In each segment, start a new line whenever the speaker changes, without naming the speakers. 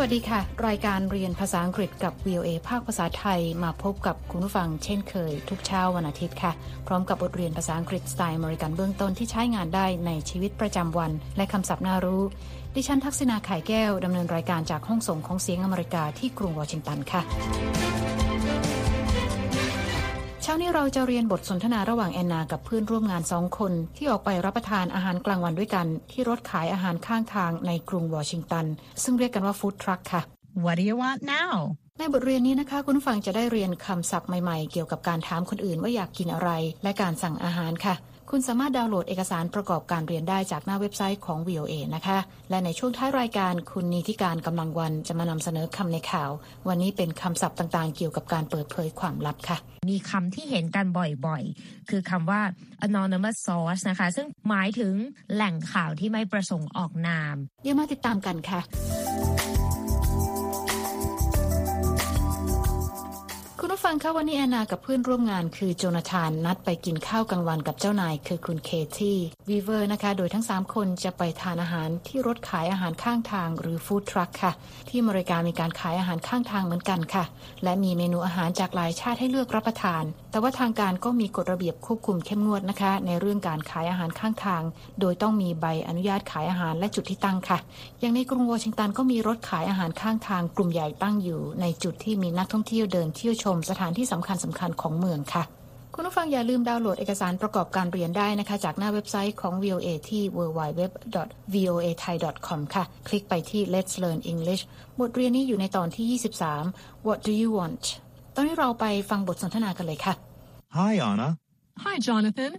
วัสดีค่ะ รายการเรียนภาษาอังกฤษกับ VOA ภาคภาษาไทยมาพบกับคุณผู้ฟังเช่นเคย ทุกเช้าวันอาทิตย์ค่ะ พร้อมกับบทเรียนภาษาอังกฤษสไตล์อเมริกันเบื้องต้นที่ใช้งานได้ในชีวิตประจำวัน และคำศัพท์น่ารู้ ดิฉันทักษณาไข่แก้วดำเนินรายการจากห้องส่งของเสียงอเมริกาที่กรุงวอชิงตันค่ะ ช้านี้เราจะเรียนบทสนทนาระหว่างแอนนากับเพื่อนร่วมงานสองคน ที่ออกไปรับประทานอาหารกลางวันด้วยกัน ที่รถขายอาหารข้างทางในกรุงวอชิงตัน ซึ่งเรียกกันว่าฟู้ดทรัคค่ะ
What do you want now
ในบทเรียนนี้นะคะ คุณฟังจะได้เรียนคำศัพท์ใหม่ๆ เกี่ยวกับการถามคนอื่นว่าอยากกินอะไร และการสั่งอาหารค่ะ คุณสามารถดาวน์โหลดเอกสารประกอบการเรียนได้จากหน้าเว็บไซต์ของ VOA นะคะ และในช่วงท้ายรายการคุณนีทิการกำลังวันจะมานำเสนอคำในข่าว วันนี้เป็นคำศัพท์ต่างๆ เกี่ยวกับการเปิดเผยความลับค่ะ
มีคำที่เห็นกันบ่อยๆ คือคำว่า anonymous source นะคะ ซึ่งหมายถึงแหล่งข่าวที่ไม่ประสงค์ออกนาม
เดี๋ยวมาติดตามกันค่ะ ฟังคะวันนี้แอนนากับเพื่อนร่วมงานคือโจนาธานนัดไปกินข้าวกลางวันกับเจ้านายคือคุณเคที่วีเวอร์นะคะ โดยทั้ง 3 คนจะไปทานอาหารที่รถขายอาหารข้างทางหรือฟู้ดทรัคค่ะ ที่อเมริกามีการขายอาหารข้างทางเหมือนกันค่ะ และมีเมนูอาหารจากหลายชาติให้เลือกรับประทาน แต่ว่าทางการก็มีกฎระเบียบควบคุมเข้มงวดนะคะ ในเรื่องการขายอาหารข้างทาง โดยต้องมีใบอนุญาตขายอาหารและจุดที่ตั้งค่ะ อย่างในกรุงวอชิงตันก็มีรถขายอาหารข้างทางกลุ่มใหญ่ตั้งอยู่ ในจุดที่มีนักท่องเที่ยวเดินเที่ยวชมสถานที่สำคัญสำคัญของเมืองค่ะ คุณผู้ฟังอย่าลืมดาวน์โหลดเอกสารประกอบการเรียนได้นะคะ จากหน้าเว็บไซต์ของ VOA ที่ www.voathai.com ค่ะ คลิกไปที่ Let's Learn English บทเรียนนี้อยู่ในตอนที่ 23 What do you want ตอนนี้เราไปฟังบทสนทนากันเลยค่ะ
Hi Anna
Hi Jonathan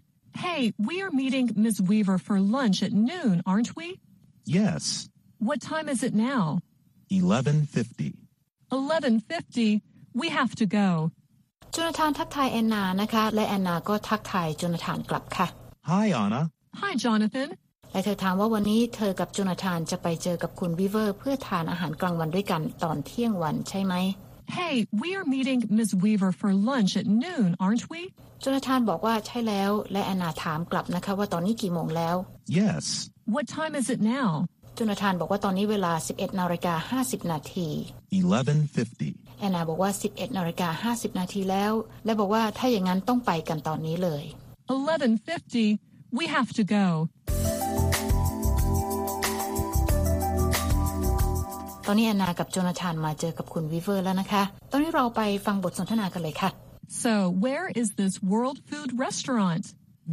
Hey we are meeting Ms. Weaver for lunch at noon aren't we
Yes
What time is it now
11:50
11:50 we have to go
โจนาธานทักทายแอนนานะคะ และแอนนาก็ทักทายโจนาธานกลับค่ะ
Hi Anna
Hi Jonathan
และเธอถามว่าวันนี้เธอกับโจนาธานจะไปเจอกับคุณวิเวอร์ เพื่อทานอาหารกลางวันด้วยกันตอนเที่ยงวันใช่ไหม
Hey we are meeting Ms. Weaver for lunch at noon aren't we
โจนาธานบอกว่าใช่แล้ว และแอนนาถามกลับนะคะว่าตอนนี้กี่โมงแล้ว
Yes
What time is it now
โจนาธานบอกว่าตอนนี้เวลา 11นาฬิกา50นาที
11:50
แอนนาบอกว่า 11นาฬิกา50 นาทีแล้ว และบอกว่าถ้าอย่างนั้นต้องไปกันตอนนี้เลย
11:50 we have to go
ตอนนี้แอนนากับโจนาธานมาเจอกับคุณวิเวอร์แล้วนะคะ ตอนนี้เราไปฟังบทสนทนากันเลยค่ะ
So where is this world food restaurant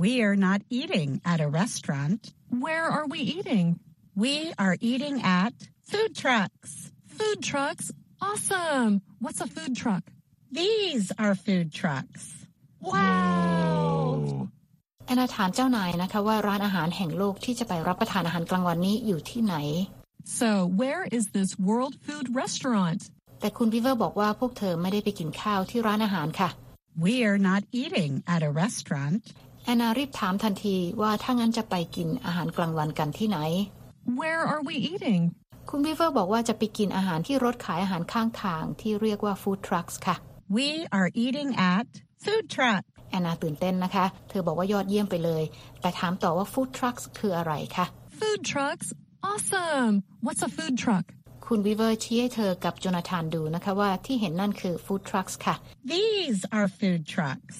We are not eating at a restaurant
Where are we eating
We are eating at food trucks
Food trucks Awesome What's a food truck
These are food trucks
Wow
แอนนาถามเจ้านายนะคะว่าร้านอาหารแห่งโลกที่จะไปรับประทานอาหารกลางวันนี้อยู่ที่ไหน
So where is this world food restaurant
แต่คุณวิเวอร์บอกว่าพวกเธอไม่ได้ไปกินข้าวที่ร้านอาหารค่ะ
We are not eating at a restaurant
แอนนารีบถามทันทีว่าถ้างั้นจะไปกินอาหารกลางวันกันที่ไหน
Where are we eating
คุณวิเวอร์บอกว่าจะไปกินอาหารที่รถขายอาหารข้างทางที่เรียกว่าฟู้ดทรัคค่ะ
We are eating at food truck
แอนนาตื่นเต้นนะคะ เธอบอกว่ายอดเยี่ยมไปเลย แต่ถามต่อว่าฟู้ดทรัคคืออะไรคะ
Food trucks Awesome What's a food truck
คุณวิเวอร์ชี้ให้เธอกับโจนาธานดูนะคะว่าที่เห็นนั่นคือฟู้ดทรัคค่ะ
These are food trucks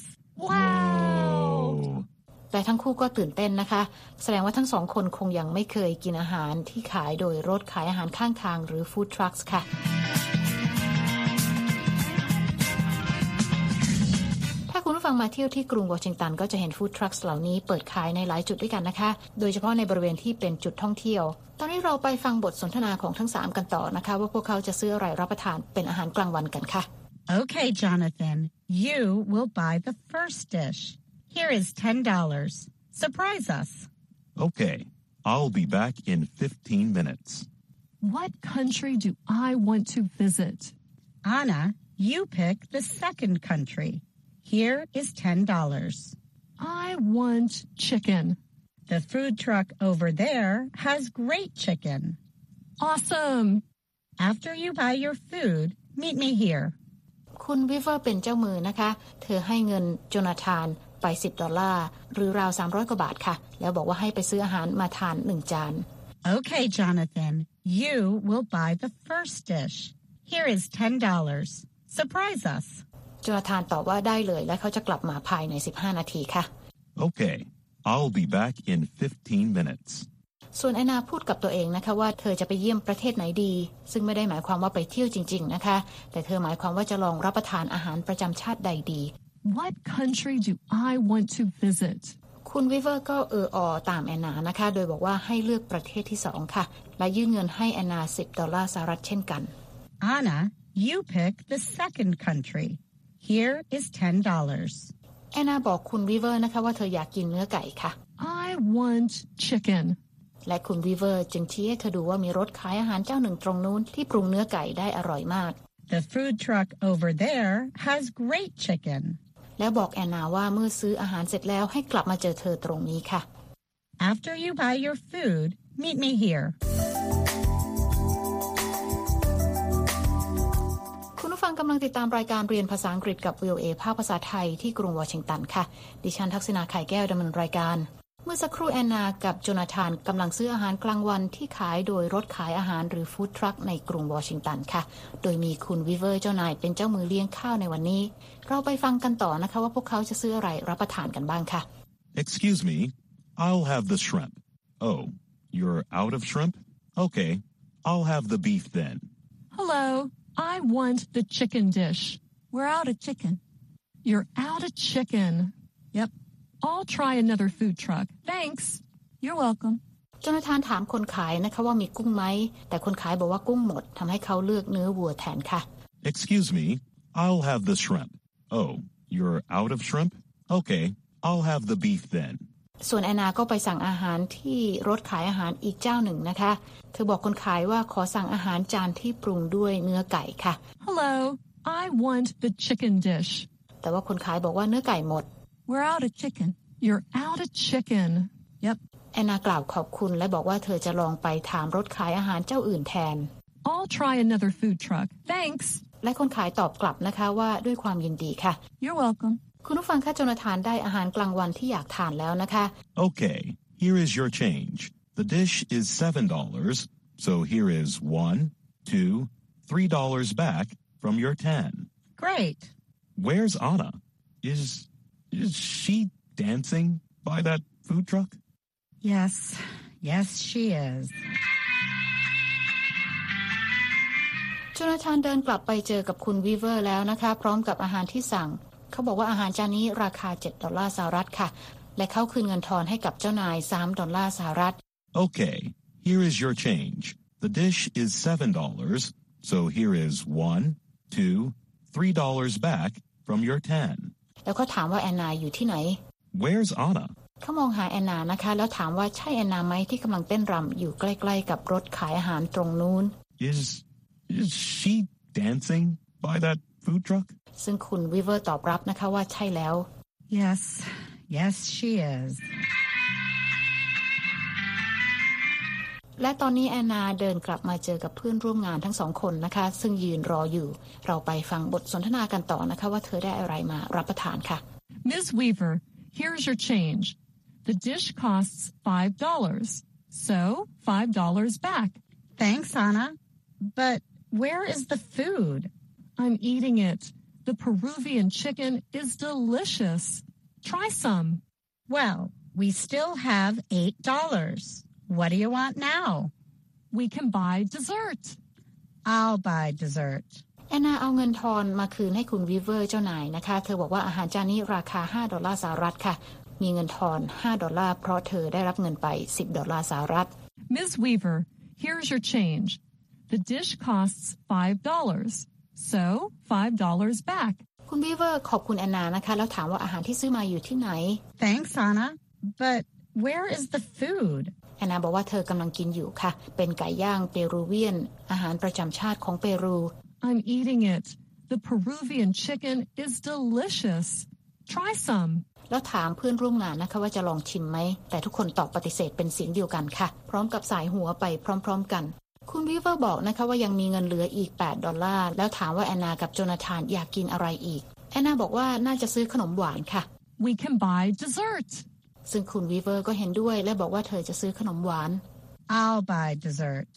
Wow
แต่ทั้งคู่ก็ตื่นเต้นนะคะ แสดงว่าทั้งสองคนคงยังไม่เคยกินอาหารที่ขายโดยรถขายอาหารข้างทางหรือฟู้ดทรัคค่ะถ้าคุณผู้ฟังมาเที่ยวที่กรุงวอชิงตันก็จะเห็นฟู้ดทรัคเหล่านี้เปิดขายในหลายจุดด้วยกันนะคะ โดยเฉพาะในบริเวณที่เป็นจุดท่องเที่ยว ตอนนี้เราไปฟังบทสนทนาของทั้ง 3 กันต่อนะคะ ว่าพวกเขาจะซื้ออะไรรับประทานเป็นอาหารกลางวันกันค่ะ
Okay Jonathan you will buy the first dish Here is $10 Surprise us
Okay I'll be back in 15 minutes
What country do I want to visit
Anna you pick the second country Here is $10
I want chicken
The food truck over there has great chicken
Awesome
After you buy your food meet me here
คุณวิเวอร์เป็นเจ้ามือนะคะ เธอให้เงินโจนาธาน ไป 10 ดอลลาร์ หรือราว 300 กว่าบาทค่ะ แล้วบอกว่าให้ไปซื้ออาหารมาทาน 1 จาน
Okay, Jonathan, you will buy the first dish. Here is $10. Surprise us.
โจนาธานตอบว่าได้เลยและเขาจะกลับมาภายใน 15 นาทีค่ะ
Okay, I'll be back in 15 minutes.
ส่วนแอนนาพูดกับตัวเองนะคะว่าเธอจะไปเยี่ยมประเทศไหนดี ซึ่งไม่ได้หมายความว่าไปเที่ยวจริง ๆ นะคะ แต่เธอหมายความว่าจะลองรับประทานอาหารประจำชาติใดดี
What country do I want to visit?
คุณวิเวอร์ก็เอออตามแอนนานะคะ โดยบอกว่าให้เลือกประเทศที่สองค่ะ และยื่นเงินให้แอนนา10ดอลลาร์สหรัฐเช่นกัน
Anna, you pick the second country. Here is $10.
แอนนาบอกคุณวิเวอร์นะคะว่าเธออยากกินเนื้อไก่ค่ะ
I want chicken.
และคุณวิเวอร์จึงชี้ให้เธอดูว่ามีรถขายอาหารเจ้าหนึ่งตรงนู้นที่ปรุงเนื้อไก่ได้อร่อยมาก
The food truck over there has great chicken.
แล้วบอกแอนนาว่าเมื่อซื้ออาหารเสร็จแล้วให้กลับมาเจอเธอตรงนี้ค่ะ
After you buy your food, meet me here.
คุณผู้ฟังกำลังติดตามรายการเรียนภาษาอังกฤษกับ VOA ภาคภาษาไทยที่กรุงวอชิงตันค่ะ ดิฉันทักษณาไข่แก้วดำเนินรายการ เมื่อสักครู่แอนนากับโจนาธานกำลังซื้ออาหารกลางวันที่ขายโดยรถขายอาหารหรือฟู้ดทรัคในกรุงวอชิงตันค่ะ โดยมีคุณวิเวอร์เจ้านายเป็นเจ้ามือเลี้ยงข้าวในวันนี้ เราไปฟังกันต่อนะคะว่าพวกเขาจะซื้ออะไรรับประทานกันบ้างค่ะ
Excuse me, I'll have the shrimp. Oh, you're out of shrimp? Okay, I'll have the beef then.
Hello, I want the chicken dish.
We're out of chicken.
You're out of chicken.
Yep.
I'll try another food truck. Thanks.
You're welcome.
โจนาธานถามคนขายนะคะว่ามีกุ้งไหม แต่คนขายบอกว่ากุ้งหมดทำให้เขาเลือกเนื้อวัวแทนค่ะ
Excuse me, I'll have the shrimp. Oh, you're out of shrimp? Okay, I'll have the beef then.
ส่วนแอนนาก็ไปสั่งอาหารที่รถขายอาหารอีกเจ้าหนึ่งนะคะ เธอบอกคนขายว่าขอสั่งอาหารจานที่ปรุงด้วยเนื้อไก่ค่ะ
Hello, I want the chicken dish.
แต่ว่าคนขายบอกว่าเนื้อไก่หมด
We're out of chicken.
You're out of chicken.
Yep.
แอนนากล่าวขอบคุณและบอกว่าเธอจะลองไปถามรถขายอาหารเจ้าอื่นแทน
I'll try another food truck. Thanks.
และคนขายตอบกลับนะคะว่าด้วยความยินดีค่ะ
You're welcome.
คุณผู้ฟังคะโจนาธานได้อาหารกลางวันที่อยากทานแล้วนะคะ
Okay, here is your change. The dish is $7, so here is one, two, three dollars back from your ten.
Great.
Where's Anna? Is is she dancing by that food truck?
Yes, yes, she is.
โจนาธานเดินกลับไปเจอกับคุณวีเวอร์แล้วนะคะ พร้อมกับอาหารที่สั่ง เขาบอกว่าอาหารจานนี้ราคา 7 ดอลลาร์สหรัฐค่ะ และเขาคืนเงินทอนให้กับเจ้านาย 3 ดอลลาร์สหรัฐ
Okay, here is your change. The dish is $7, so here is one, two, three dollars back from your ten.
แล้วเขาถามว่าแอนนาอยู่ที่ไหน
Where's Anna?
เขามองหาแอนนานะคะ แล้วถามว่าใช่แอนนาไหมที่กำลังเต้นรำอยู่ใกล้ๆกับรถขายอาหารตรงนู้น
Is is she dancing by that food truck?
ซึ่งคุณวีเวอร์ตอบรับนะคะว่าใช่แล้ว
Yes, yes, she is.
และตอนนี้แอนนาเดินกลับมาเจอกับเพื่อนร่วมงานทั้งสองคนนะคะ ซึ่งยืนรออยู่ เราไปฟังบทสนทนากันต่อนะคะว่าเธอได้อะไรมารับประทานค่ะ
Ms. Weaver, here's your change. The dish costs $5. So, $5 back.
Thanks, Anna. But where is the food?
I'm eating it. The Peruvian chicken is delicious. Try some.
Well, we still have $8. What do you want now?
We can buy dessert.
I'll buy dessert.
แอนนาเอาเงินทอนมาคืนให้คุณวีเวอร์เจ้านายนะคะ เธอบอกว่าอาหารจานนี้ราคา 5 ดอลลาร์สหรัฐค่ะ มีเงินทอน 5 ดอลลาร์เพราะเธอได้รับเงินไป 10 ดอลลาร์สหรัฐ
Ms. Weaver, here's your change. The dish costs $5. So, $5 back.
คุณวีเวอร์ขอบคุณแอนนานะคะ แล้วถามว่าอาหารที่ซื้อมาอยู่ที่ไหน
Thanks, Anna. But where is the food?
แอนนาบอกว่าเธอกำลังกินอยู่ค่ะ เป็นไก่ย่างเปรูเวียน อาหารประจำชาติของเปรู
I'm eating it. The Peruvian chicken is delicious. Try some.
แล้วถามเพื่อนร่วมงานนะคะว่าจะลองชิมไหม แต่ทุกคนตอบปฏิเสธเป็นเสียงเดียวกันค่ะ พร้อมกับสายหัวไปพร้อม ๆ กัน คุณวีเวอร์บอกนะคะว่ายังมีเงินเหลืออีก 8 ดอลลาร์ แล้วถามว่าแอนนากับโจนาธานอยากกินอะไรอีก แอนนาบอกว่าน่าจะซื้อขนมหวานค่ะ
We can buy dessert.
ซึ่งคุณวีเวอร์ก็เห็นด้วย และบอกว่าเธอจะซื้อขนมหวาน
I'll buy dessert.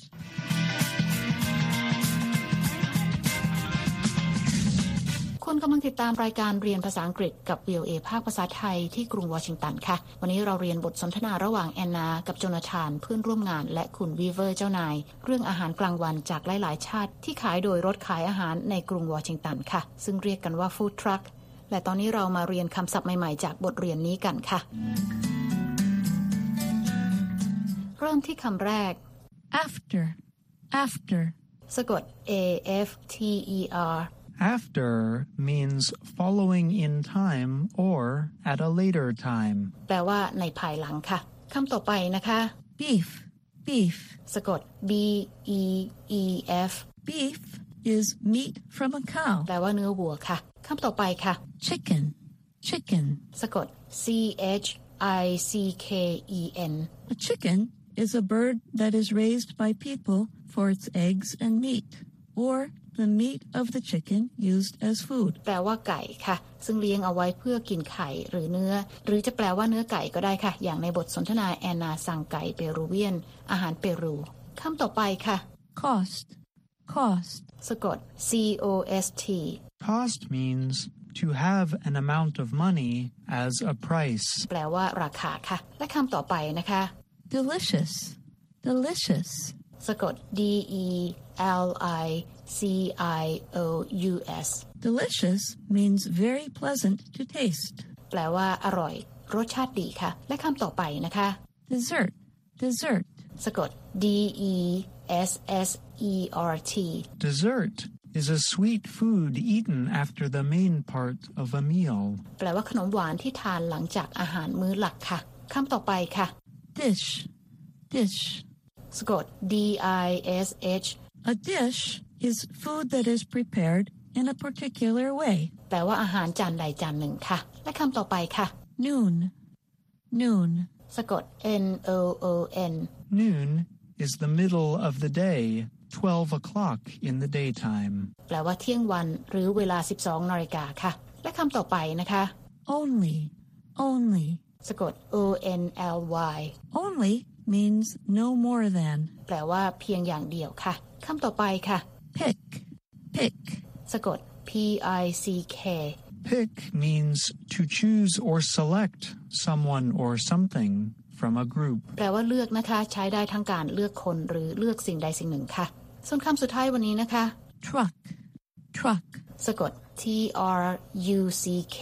คุณกำลังติดตามรายการเรียนภาษาอังกฤษกับ VOA ภาคภาษาไทยที่กรุงวอชิงตันค่ะ วันนี้เราเรียนบทสนทนาระหว่างแอนนา กับโจนาธานเพื่อนร่วมงาน และคุณวีเวอร์เจ้านาย เรื่องอาหารกลางวันจากหลาย ๆ ชาติ ที่ขายโดยรถขายอาหารในกรุงวอชิงตันค่ะ ซึ่งเรียกกันว่าฟู้ดทรัค และตอนนี้เรามาเรียนคำศัพท์ใหม่ๆ จากบทเรียนนี้กันค่ะ เริ่มที่คำแรก
After. After.
สะกด A F T E R
After means following in time or at a later time.
แปลว่าในภายหลังค่ะคำต่อไปนะคะ
Beef. Beef.
สะกด B E E F
Beef is meat from a cow.
แปลว่าเนื้อวัวค่ะคำต่อไปค่ะ
Chicken. Chicken.
สะกด C H I C K E N
A chicken is a bird that is raised by people for its eggs and meat, or the meat of the chicken used as food.
แปลว่าไก่ค่ะ ซึ่งเลี้ยงเอาไว้เพื่อกินไข่หรือเนื้อ หรือจะแปลว่าเนื้อไก่ก็ได้ค่ะ อย่างในบทสนทนาแอนนาสั่งไก่เปรูเวียน อาหารเปรูคำต่อไปค่ะ
Cost. Cost.
สะกด C O S T
Cost means to have an amount of money as a price.
แปลว่าราคาค่ะ และคำต่อไปนะคะ
Delicious. Delicious.
สะกด D E L I C I O U S
Delicious means very pleasant to taste.
แปลว่าอร่อย รสชาติดีค่ะ และคำต่อไปนะคะ
Dessert. Dessert.
สะกด D E S S E R T
Dessert is a sweet food eaten after the main part of a meal.
แปลว่าขนมหวานที่ทานหลังจากอาหารมื้อหลักค่ะคำต่อไปค่ะ
Dish. Dish.
สะกด D I S H
A dish is food that is prepared in a particular way.
แปลว่าอาหารจานใดจานหนึ่งค่ะ และคำต่อไปค่ะ
Noon. Noon.
สะกด N O O N
Noon is the middle of the day, 12 o'clock in the daytime.
แปลว่าเที่ยงวันหรือเวลา 12นาฬิกาค่ะ และคำต่อไปนะคะ
Only. Only.
สะกด O N L Y
Only means no more than.
แปลว่าเพียงอย่างเดียวค่ะคำต่อไปค่ะ
Pick. Pick.
สะกด P I C K
Pick means to choose or select someone or something From a group.
แปลว่าเลือกนะคะ ใช้ได้ทั้งการเลือกคนหรือเลือกสิ่งใดสิ่งหนึ่งค่ะ ส่วนคำสุดท้ายวันนี้นะคะ
Truck. Truck.
สะกด T R U C K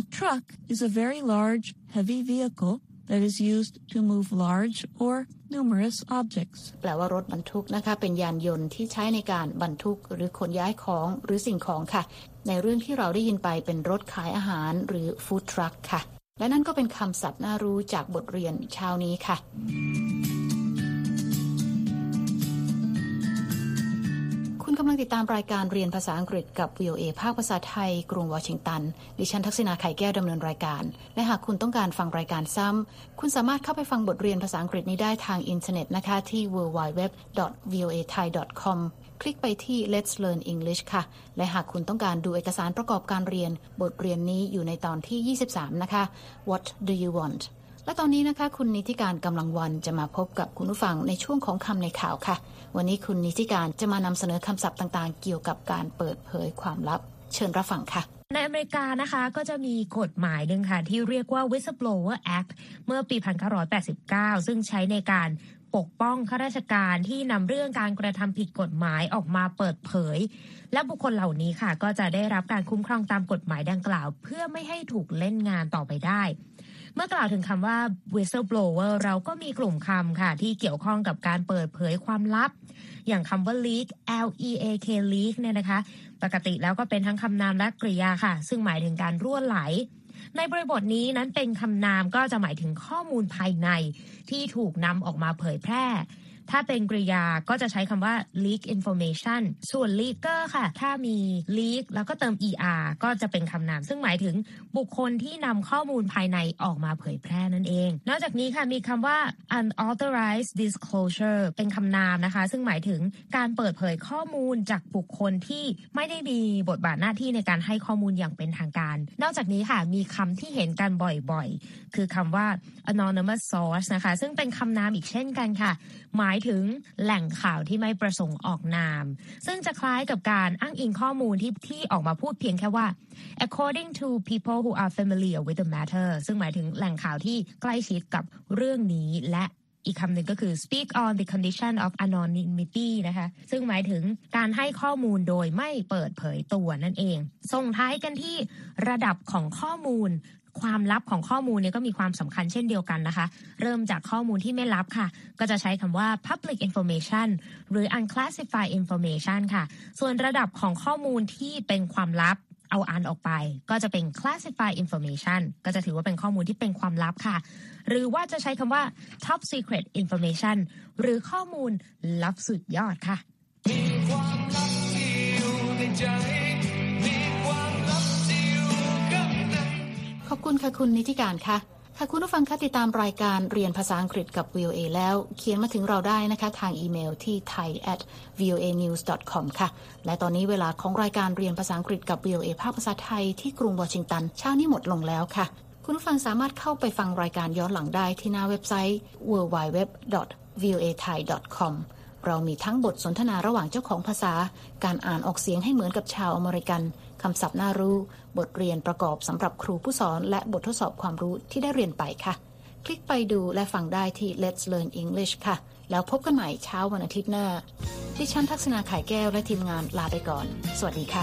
A truck is a very large, heavy vehicle that is used to move large or numerous objects.
แปลว่ารถบรรทุกนะคะ เป็นยานยนต์ที่ใช้ในการบรรทุกหรือขนย้ายของหรือสิ่งของค่ะ ในเรื่องที่เราได้ยินไปเป็นรถขายอาหารหรือฟู้ดทรัคค่ะ และนั่นก็เป็นคำศัพท์น่ารู้จากบทเรียนเช้านี้ค่ะ คุณกำลังติดตามรายการเรียนภาษาอังกฤษกับ VOA ภาคภาษาไทย กรุงวอชิงตัน ดิฉันทักษิณา ข่ายแก้วดำเนินรายการ และหากคุณต้องการฟังรายการซ้ำ คุณสามารถเข้าไปฟังบทเรียนภาษาอังกฤษนี้ได้ทางอินเทอร์เน็ตนะคะที่ www.voathai.com คลิกไปที่ Let's Learn English ค่ะ และหากคุณต้องการดูเอกสารประกอบการเรียน บทเรียนนี้อยู่ในตอนที่ 23 นะคะ What do you want และตอนนี้นะคะ คุณนีธิกาญจน์ กำลังวรรณจะมาพบกับคุณผู้ฟังในช่วงของคำในข่าวค่ะ วันนี้คุณนิติการจะมานำเสนอคำศัพท์ต่างๆ เกี่ยวกับการเปิดเผยความลับ เชิญรับฟังค่ะ
ในอเมริกานะคะก็จะมีกฎหมายหนึ่งค่ะ ที่เรียกว่า Whistleblower Act เมื่อปี 1989 ซึ่งใช้ในการ ปกป้องข้าราชการที่นำเรื่องการกระทำผิดกฎหมายออกมาเปิดเผย และบุคคลเหล่านี้ค่ะ ก็จะได้รับการคุ้มครองตามกฎหมายดังกล่าว เพื่อไม่ให้ถูกเล่นงานต่อไปได้ เมื่อกล่าวถึงคำว่า whistleblower เราก็มีกลุ่มคำค่ะ ที่เกี่ยวข้องกับการเปิดเผยความลับ อย่างคำว่า leak L E A K leak เนี่ยนะคะ ปกติแล้วก็เป็นทั้งคำนามและกริยาค่ะ ซึ่งหมายถึงการรั่วไหล ในบริบทนี้นั้นเป็นคำนามก็จะหมายถึงข้อมูลภายในที่ถูกนำออกมาเผยแพร่ ถ้าเป็นกริยาก็จะใช้คำว่า leak information ส่วน leaker ค่ะ ถ้ามี leak แล้วก็เติม er ก็จะเป็นคำนาม ซึ่งหมายถึงบุคคลที่นำข้อมูลภายในออกมาเผยแพร่นั่นเอง นอกจากนี้ค่ะมีคำว่า unauthorized disclosure เป็นคำนามนะคะ ซึ่งหมายถึงการเปิดเผยข้อมูลจากบุคคลที่ไม่ได้มีบทบาทหน้าที่ในการให้ข้อมูลอย่างเป็นทางการ นอกจากนี้ค่ะมีคำที่เห็นกันบ่อยๆ คือคำว่า anonymous source นะคะ ซึ่งเป็นคำนามอีกเช่นกันค่ะ หมายถึงแหล่งข่าวที่ไม่ประสงค์ออกนาม ซึ่งจะคล้ายกับการอ้างอิงข้อมูลที่ที่ออกมาพูดเพียงแค่ว่า according to people who are familiar with the matter ซึ่งหมายถึงแหล่งข่าวที่ใกล้ชิดกับเรื่องนี้และอีกคำหนึ่งก็คือ speak on the condition of anonymity นะคะ ซึ่งหมายถึงการให้ข้อมูลโดยไม่เปิดเผยตัวนั่นเอง ส่งท้ายกันที่ระดับของข้อมูล ความลับของข้อมูลเนี่ยก็มีความสำคัญเช่นเดียวกันนะคะ เริ่มจากข้อมูลที่ไม่ลับค่ะ ก็จะใช้คำว่า public information หรือ unclassified information ค่ะ ส่วนระดับของข้อมูลที่เป็นความลับเอาอ่านออกไป ก็จะเป็น classified information ก็จะถือว่าเป็นข้อมูลที่เป็นความลับค่ะ หรือว่าจะใช้คำว่า top secret information หรือข้อมูลลับสุดยอดค่ะ
ค่ะคุณนิติการค่ะค่ะคุณผู้ฟังคะติดตามรายการเรียนภาษาอังกฤษกับ VOA แล้ว เขียนมาถึงเราได้นะคะ ทางอีเมลที่ thai at voa news com ค่ะ และตอนนี้เวลาของรายการเรียนภาษาอังกฤษกับ VOA ภาคภาษาไทยที่กรุงวอชิงตันเช้านี้หมดลงแล้วค่ะ คุณผู้ฟังสามารถเข้าไปฟังรายการย้อนหลังได้ที่หน้าเว็บไซต์ www voa thai com เรามีทั้งบทสนทนาระหว่างเจ้าของภาษา การอ่านออกเสียงให้เหมือนกับชาวอเมริกัน คำศัพท์น่ารู้ บทเรียนประกอบสำหรับครูผู้สอน และบททดสอบความรู้ที่ได้เรียนไปค่ะ คลิกไปดูและฟังได้ที่ Let's Learn English ค่ะ แล้วพบกันใหม่เช้าวันอาทิตย์หน้า ดิฉันทักษณาขายแก้วและทีมงานลาไปก่อน สวัสดีค่ะ